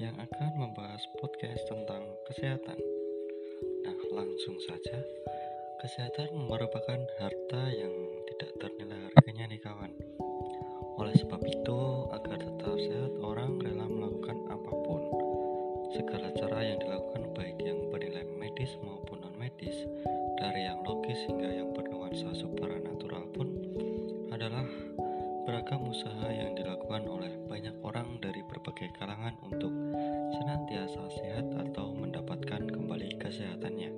yang akan membahas podcast tentang kesehatan. Nah, langsung saja. Kesehatan merupakan harta yang tidak ternilai harganya nih kawan. Oleh sebab itu, agar tetap sehat, orang rela melakukan apa pun. Segala cara yang dilakukan baik yang bernilai medis maupun non medis, dari yang logis hingga yang bernuansa supranatural pun adalah beragam usaha yang dilakukan oleh banyak orang dari berbagai kalangan untuk senantiasa sehat atau mendapatkan kembali kesehatannya.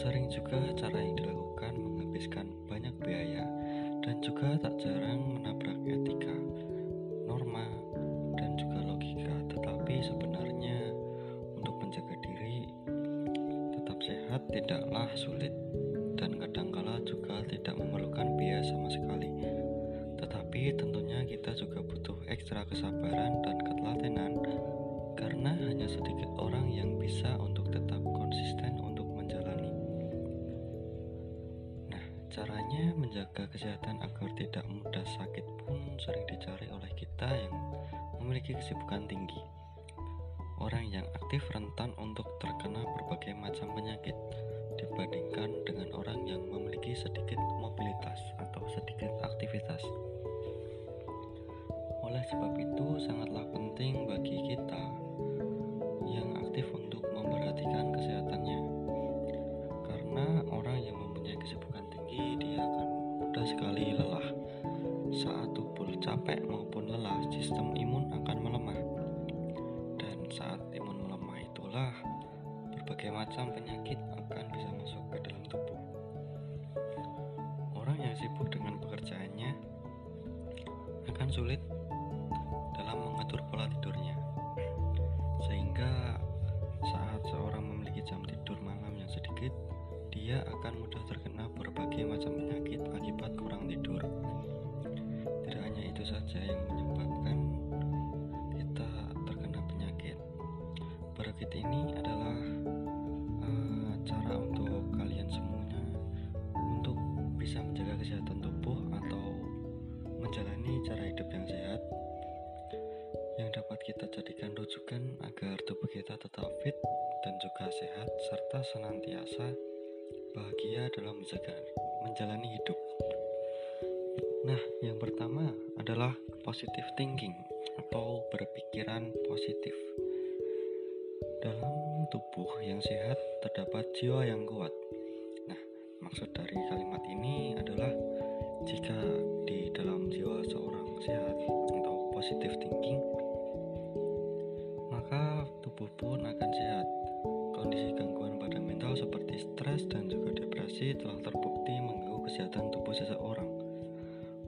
Sering juga cara yang dilakukan menghabiskan banyak biaya dan juga tak jarang menabrak etika, norma, sering dicari oleh kita yang memiliki kesibukan tinggi. Orang yang aktif rentan untuk terkena berbagai macam penyakit dibandingkan dengan orang yang memiliki sedikit mobilitas atau sedikit aktivitas. Oleh sebab itu, sangatlah penting bagi kita sibuk dengan pekerjaannya akan sulit dalam mengatur pola tidurnya. Sehingga saat seorang memiliki jam tidur malam yang sedikit, dia akan mudah terkena kita jadikan rujukan agar tubuh kita tetap fit dan juga sehat serta senantiasa bahagia dalam menjaga menjalani hidup. Nah, yang pertama adalah positive thinking atau berpikiran positif. Dalam tubuh yang sehat terdapat jiwa yang kuat. Nah, maksud dari kalimat ini adalah jika di dalam jiwa seorang sehat atau positive thinking, tubuh pun akan sehat. Kondisi gangguan pada mental seperti stres dan juga depresi telah terbukti mengganggu kesehatan tubuh seseorang.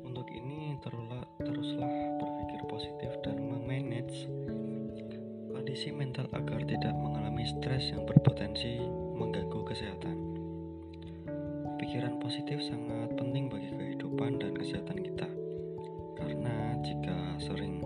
Untuk ini, teruslah, teruslah berpikir positif dan memanage kondisi mental agar tidak mengalami stres yang berpotensi mengganggu kesehatan. Pikiran positif sangat penting bagi kehidupan dan kesehatan kita, karena jika sering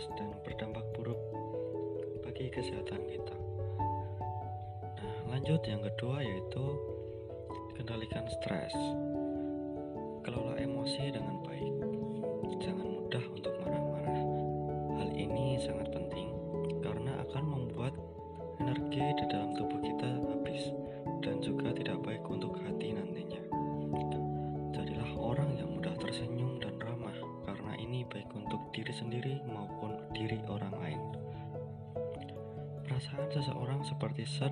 stres dan berdampak buruk bagi kesehatan kita. Nah, lanjut yang kedua yaitu kendalikan stres. Kelola emosi dengan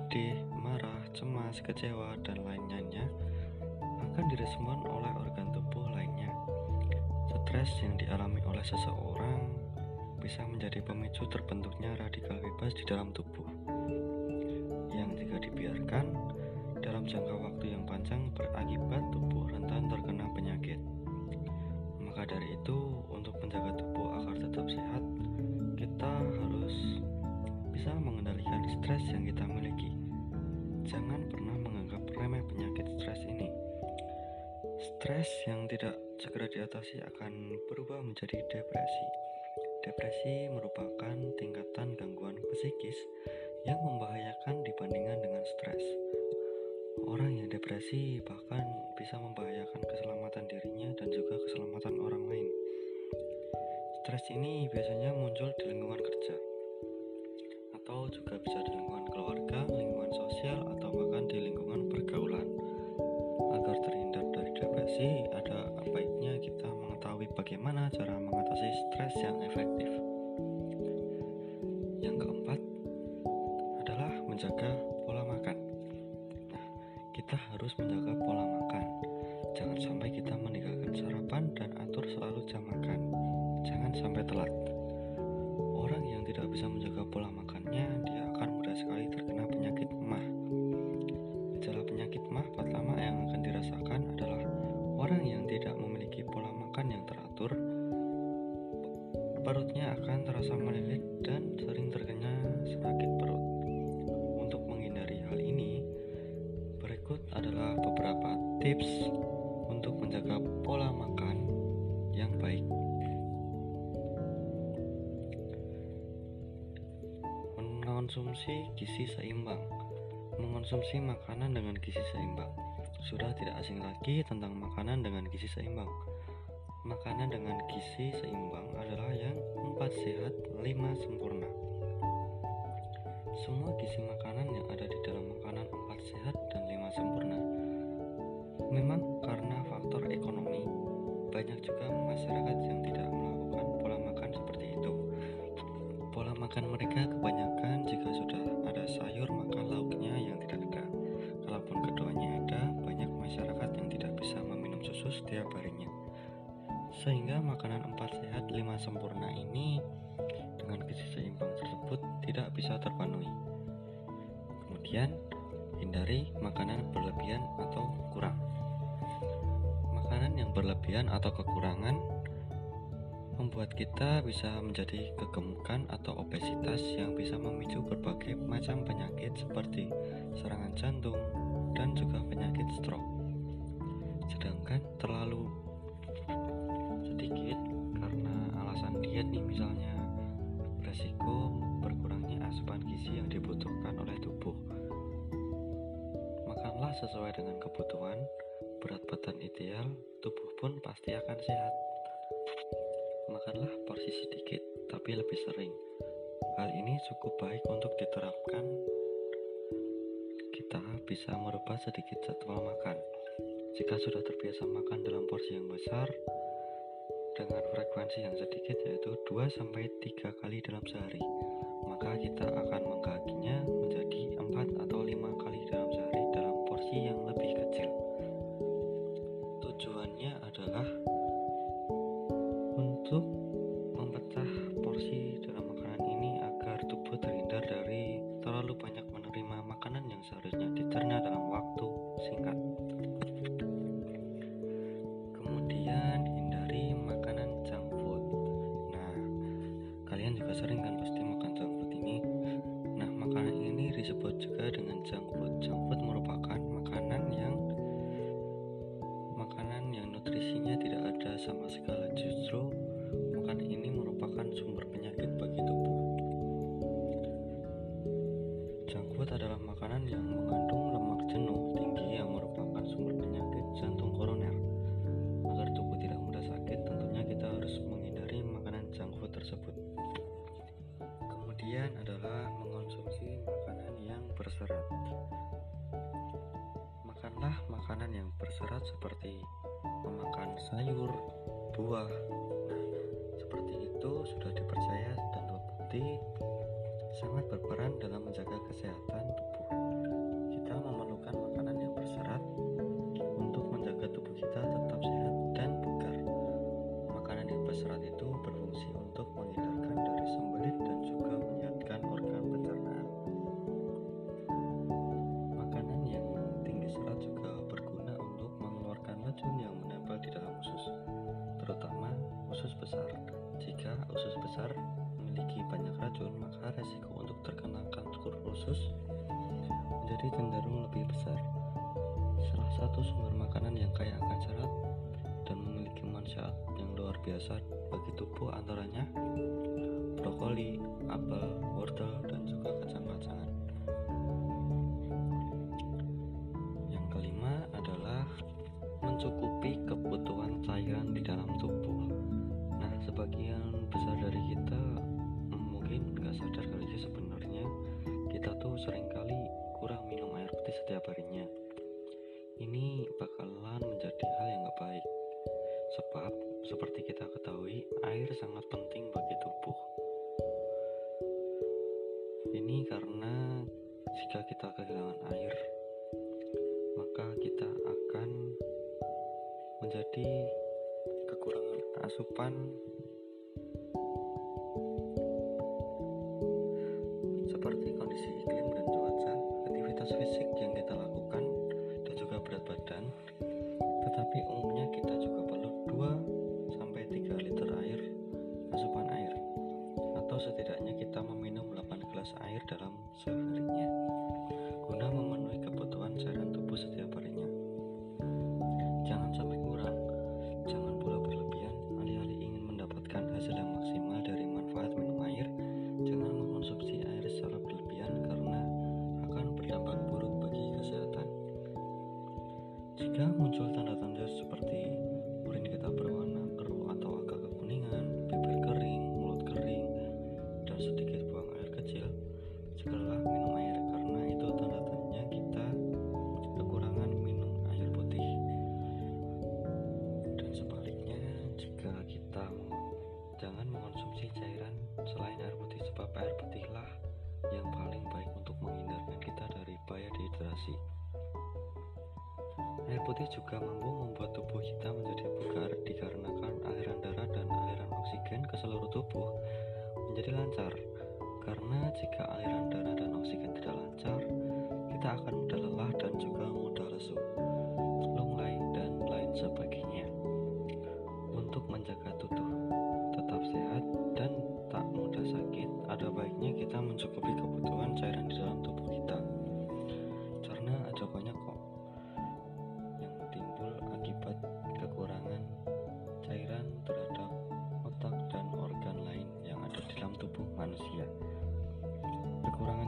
sedih, marah, cemas, kecewa, dan lainnya akan direspon oleh organ tubuh lainnya. Stres yang dialami oleh seseorang bisa menjadi pemicu terbentuknya radikal bebas di dalam tubuh. Yang jika dibiarkan dalam jangka waktu yang panjang berakibat tubuh rentan terkena penyakit. Maka dari itu, untuk menjaga tubuh agar tetap sehat, kita harus bisa mengendalikan stres yang kita miliki. Jangan pernah menganggap remeh penyakit stres ini. Stres yang tidak segera diatasi akan berubah menjadi depresi. Depresi merupakan tingkatan gangguan psikis yang membahayakan dibandingkan dengan stres. Orang yang depresi bahkan bisa membahayakan keselamatan dirinya dan juga keselamatan orang lain. Stres ini biasanya muncul di lingkungan kerja, atau juga bisa di selalu jam makan. Jangan sampai telat. Orang yang tidak bisa menjaga pola makannya, dia akan mudah sekali terkena penyakit emah. Gejala penyakit emah pertama yang akan dirasakan adalah orang yang tidak memiliki pola makan yang teratur. Perutnya akan terasa melilit dan sering terkena sakit Mengonsumsi gizi seimbang. Mengonsumsi makanan dengan gizi seimbang. Sudah tidak asing lagi tentang makanan dengan gizi seimbang. Makanan dengan gizi seimbang adalah yang empat sehat, lima sempurna. Semua gizi makanan yang ada di dalam makanan empat sehat dan lima sempurna. Memang karena faktor ekonomi, banyak juga masyarakat yang tidak melakukan pola makan seperti itu. Pola makan mereka Hindari makanan berlebihan atau kurang. Makanan yang berlebihan atau kekurangan membuat kita bisa menjadi kegemukan atau obesitas yang bisa memicu berbagai macam penyakit seperti serangan jantung dan juga penyakit stroke. Sedangkan terlalu sedikit karena alasan diet nih misalnya sesuai dengan kebutuhan, berat badan ideal, tubuh pun pasti akan sehat. Makanlah porsi sedikit, tapi lebih sering. Hal ini cukup baik untuk diterapkan. Kita bisa merubah sedikit jadwal makan. Jika sudah terbiasa makan dalam porsi yang besar, dengan frekuensi yang sedikit yaitu 2 sampai 3 kali dalam sehari, maka kita akan menggaginya menjadi 4 atau 5 kali dalam yang lebih kecil. Tujuannya adalah untuk memecah porsi dalam makanan ini agar tubuh terhindar dari terlalu banyak menerima makanan yang seharusnya dicerna dalam waktu singkat. Kemudian hindari makanan junk food. Nah, kalian juga sering kan tidak yang berserat seperti memakan sayur, buah. Nah, seperti itu sudah dipercaya dan terbukti sangat berperan dalam menjaga kesehatan menjadi cenderung lebih besar. Salah satu sumber makanan yang kaya akan serat dan memiliki manfaat yang luar biasa bagi tubuh antaranya brokoli, apel, wortel, dan juga kacang-kacangan. Ini karena jika kita kehilangan air, maka kita akan menjadi kekurangan asupan seperti kondisi iklim dan cuaca, aktivitas fisik yang kita lakukan, dan juga berat badan. Tetapi umumnya Air putih juga mampu membuat tubuh kita menjadi bugar dikarenakan aliran darah dan aliran oksigen ke seluruh tubuh menjadi lancar. Karena jika aliran darah dan oksigen tidak lancar, kita akan mudah lelah dan juga mudah lesu, lunglai, dan lain sebagainya.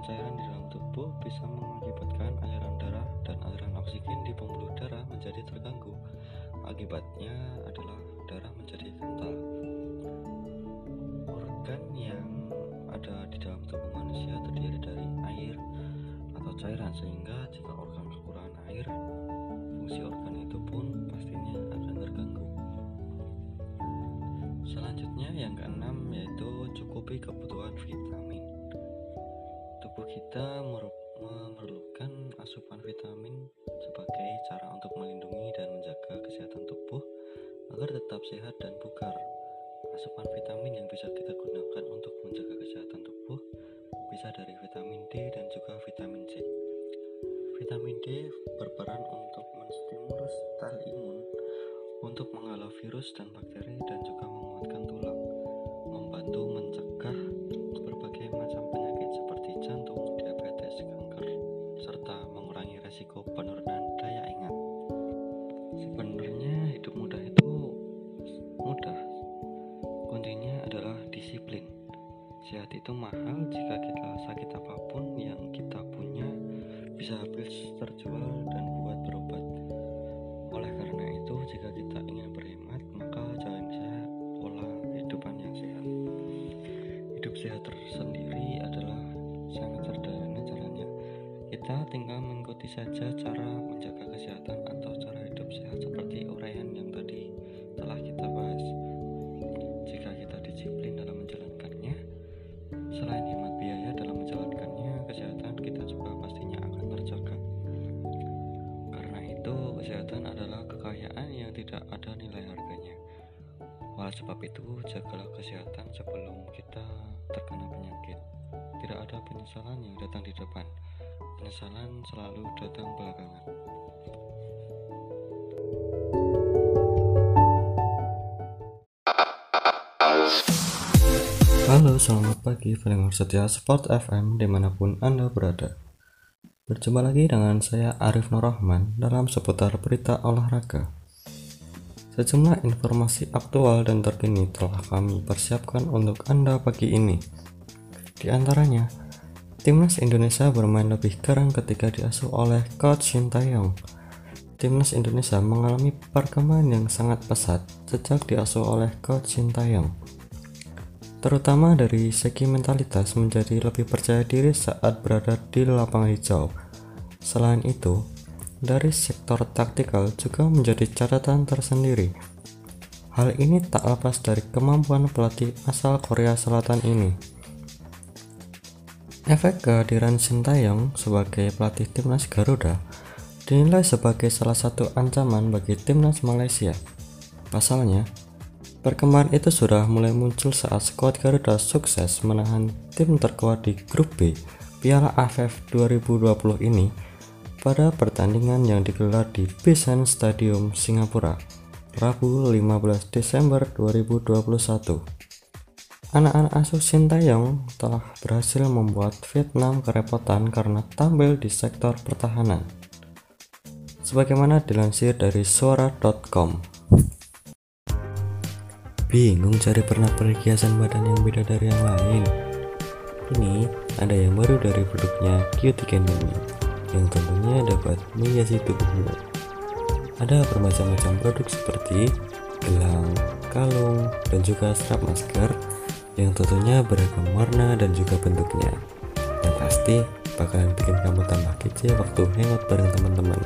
Cairan di dalam tubuh bisa mengakibatkan aliran darah dan aliran oksigen di pembuluh darah menjadi terganggu. Akibatnya adalah darah menjadi kental. Organ yang ada di dalam tubuh manusia terdiri dari air atau cairan sehingga jika organ kekurangan air, fungsi organ itu pun pastinya akan terganggu. Selanjutnya yang keenam yaitu cukupi kebutuhan vitamin. Tubuh kita memerlukan asupan vitamin sebagai cara untuk melindungi dan menjaga kesehatan tubuh agar tetap sehat dan bugar. Asupan vitamin yang bisa kita gunakan untuk menjaga kesehatan tubuh bisa dari vitamin D dan juga vitamin C. Vitamin D berperan untuk menstimulus sel imun untuk menghalau virus dan bakteri dan juga Sehat tersendiri adalah sangat sederhana caranya. Kita tinggal mengikuti saja cara menjaga kesehatan atau cara hidup sehat seperti uraian yang tadi telah kita bahas. Jika kita disiplin dalam menjalankannya, selain hemat biaya dalam menjalankannya, kesehatan kita juga pastinya akan terjaga. Karena itu, kesehatan adalah kekayaan yang tidak ada nilai harganya. Oleh sebab itu, jagalah kesehatan sebelum penyesalan yang datang di depan. Penyesalan selalu datang belakangan. Halo, selamat pagi pendengar setia Sport FM di mana pun Anda berada. Berjumpa lagi dengan saya Arif Nurrahman dalam seputar berita olahraga. Sejumlah informasi aktual dan terkini telah kami persiapkan untuk Anda pagi ini. Di antaranya, Timnas Indonesia bermain lebih keren ketika diasuh oleh Coach Shin Taeyong. Timnas Indonesia mengalami perkembangan yang sangat pesat sejak diasuh oleh Coach Shin Taeyong terutama dari segi mentalitas menjadi lebih percaya diri saat berada di lapangan hijau. Selain itu, dari sektor taktikal juga menjadi catatan tersendiri. Hal ini tak lepas dari kemampuan pelatih asal Korea Selatan ini. Efek kehadiran Sintayong sebagai pelatih timnas Garuda dinilai sebagai salah satu ancaman bagi timnas Malaysia. Pasalnya, Perkembangan itu sudah mulai muncul saat skuad Garuda sukses menahan tim terkuat di grup B Piala AFF 2020 ini pada pertandingan yang digelar di Bison Stadium, Singapura, Rabu 15 Desember 2021. Anak-anak asuh Sintayong telah berhasil membuat Vietnam kerepotan karena tampil di sektor pertahanan. Sebagaimana dilansir dari suara.com. Bingung cari pernak perhiasan badan yang beda dari yang lain? Ini ada yang baru dari produknya Cutie Candy yang tentunya dapat menghiasi tubuhmu. Ada bermacam-macam produk seperti gelang, kalung, dan juga strap masker yang tentunya beragam warna dan juga bentuknya. Dan pasti bakalan bikin kamu tambah kece waktu hangout bareng teman-teman.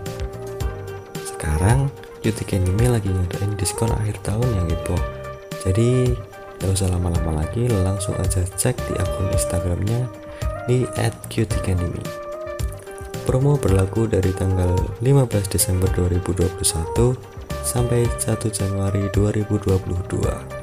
Sekarang Cutie Candy lagi ngadain diskon akhir tahun yang gitu jadi gak usah lama-lama lagi langsung aja cek di akun instagramnya di @qtcanimi promo berlaku dari tanggal 15 Desember 2021 sampai 1 Januari 2022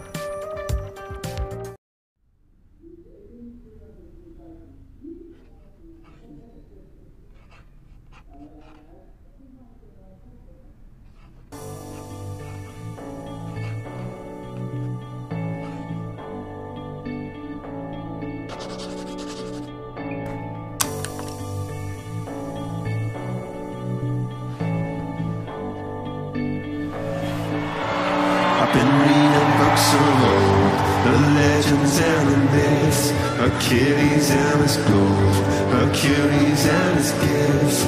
been reading books of old, the legends and the myths, Achilles and his gold, Hercules and his gifts,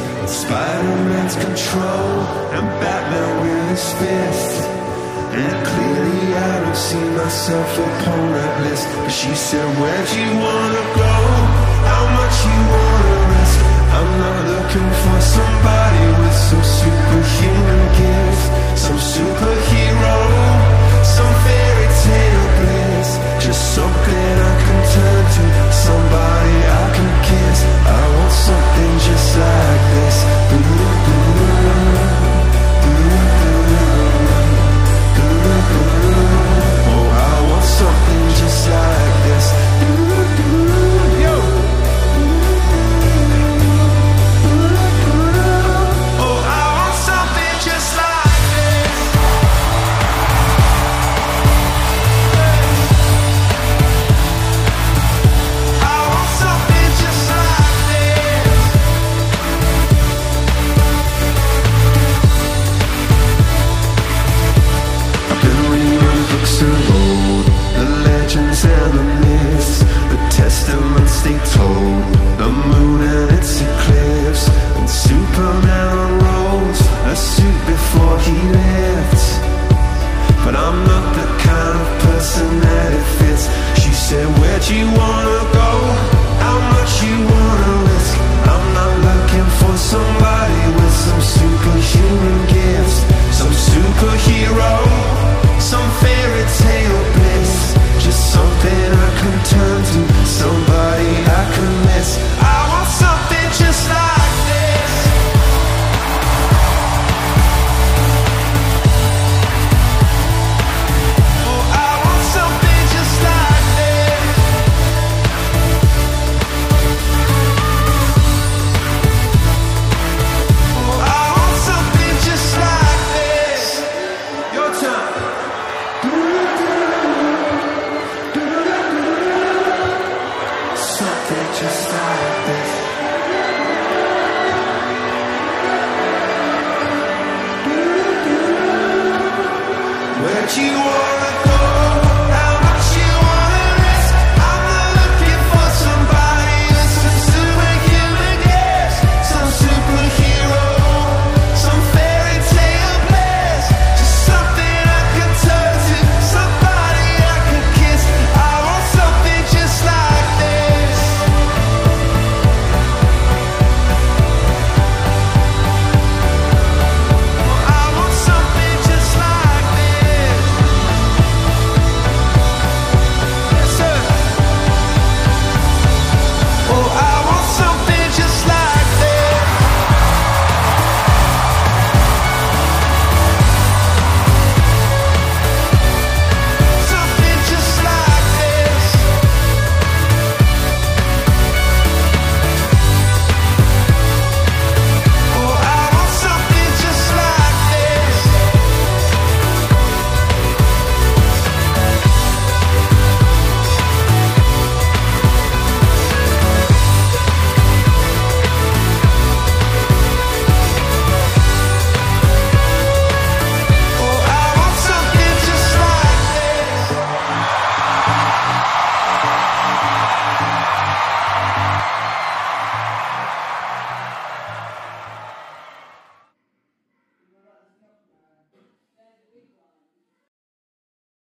Spider-Man's control, and Batman with his fist. And clearly I don't see myself upon that list But she said, where'd you wanna go? How much you wanna risk? I'm not looking for somebody with some superhuman gifts Some superhero so clear they told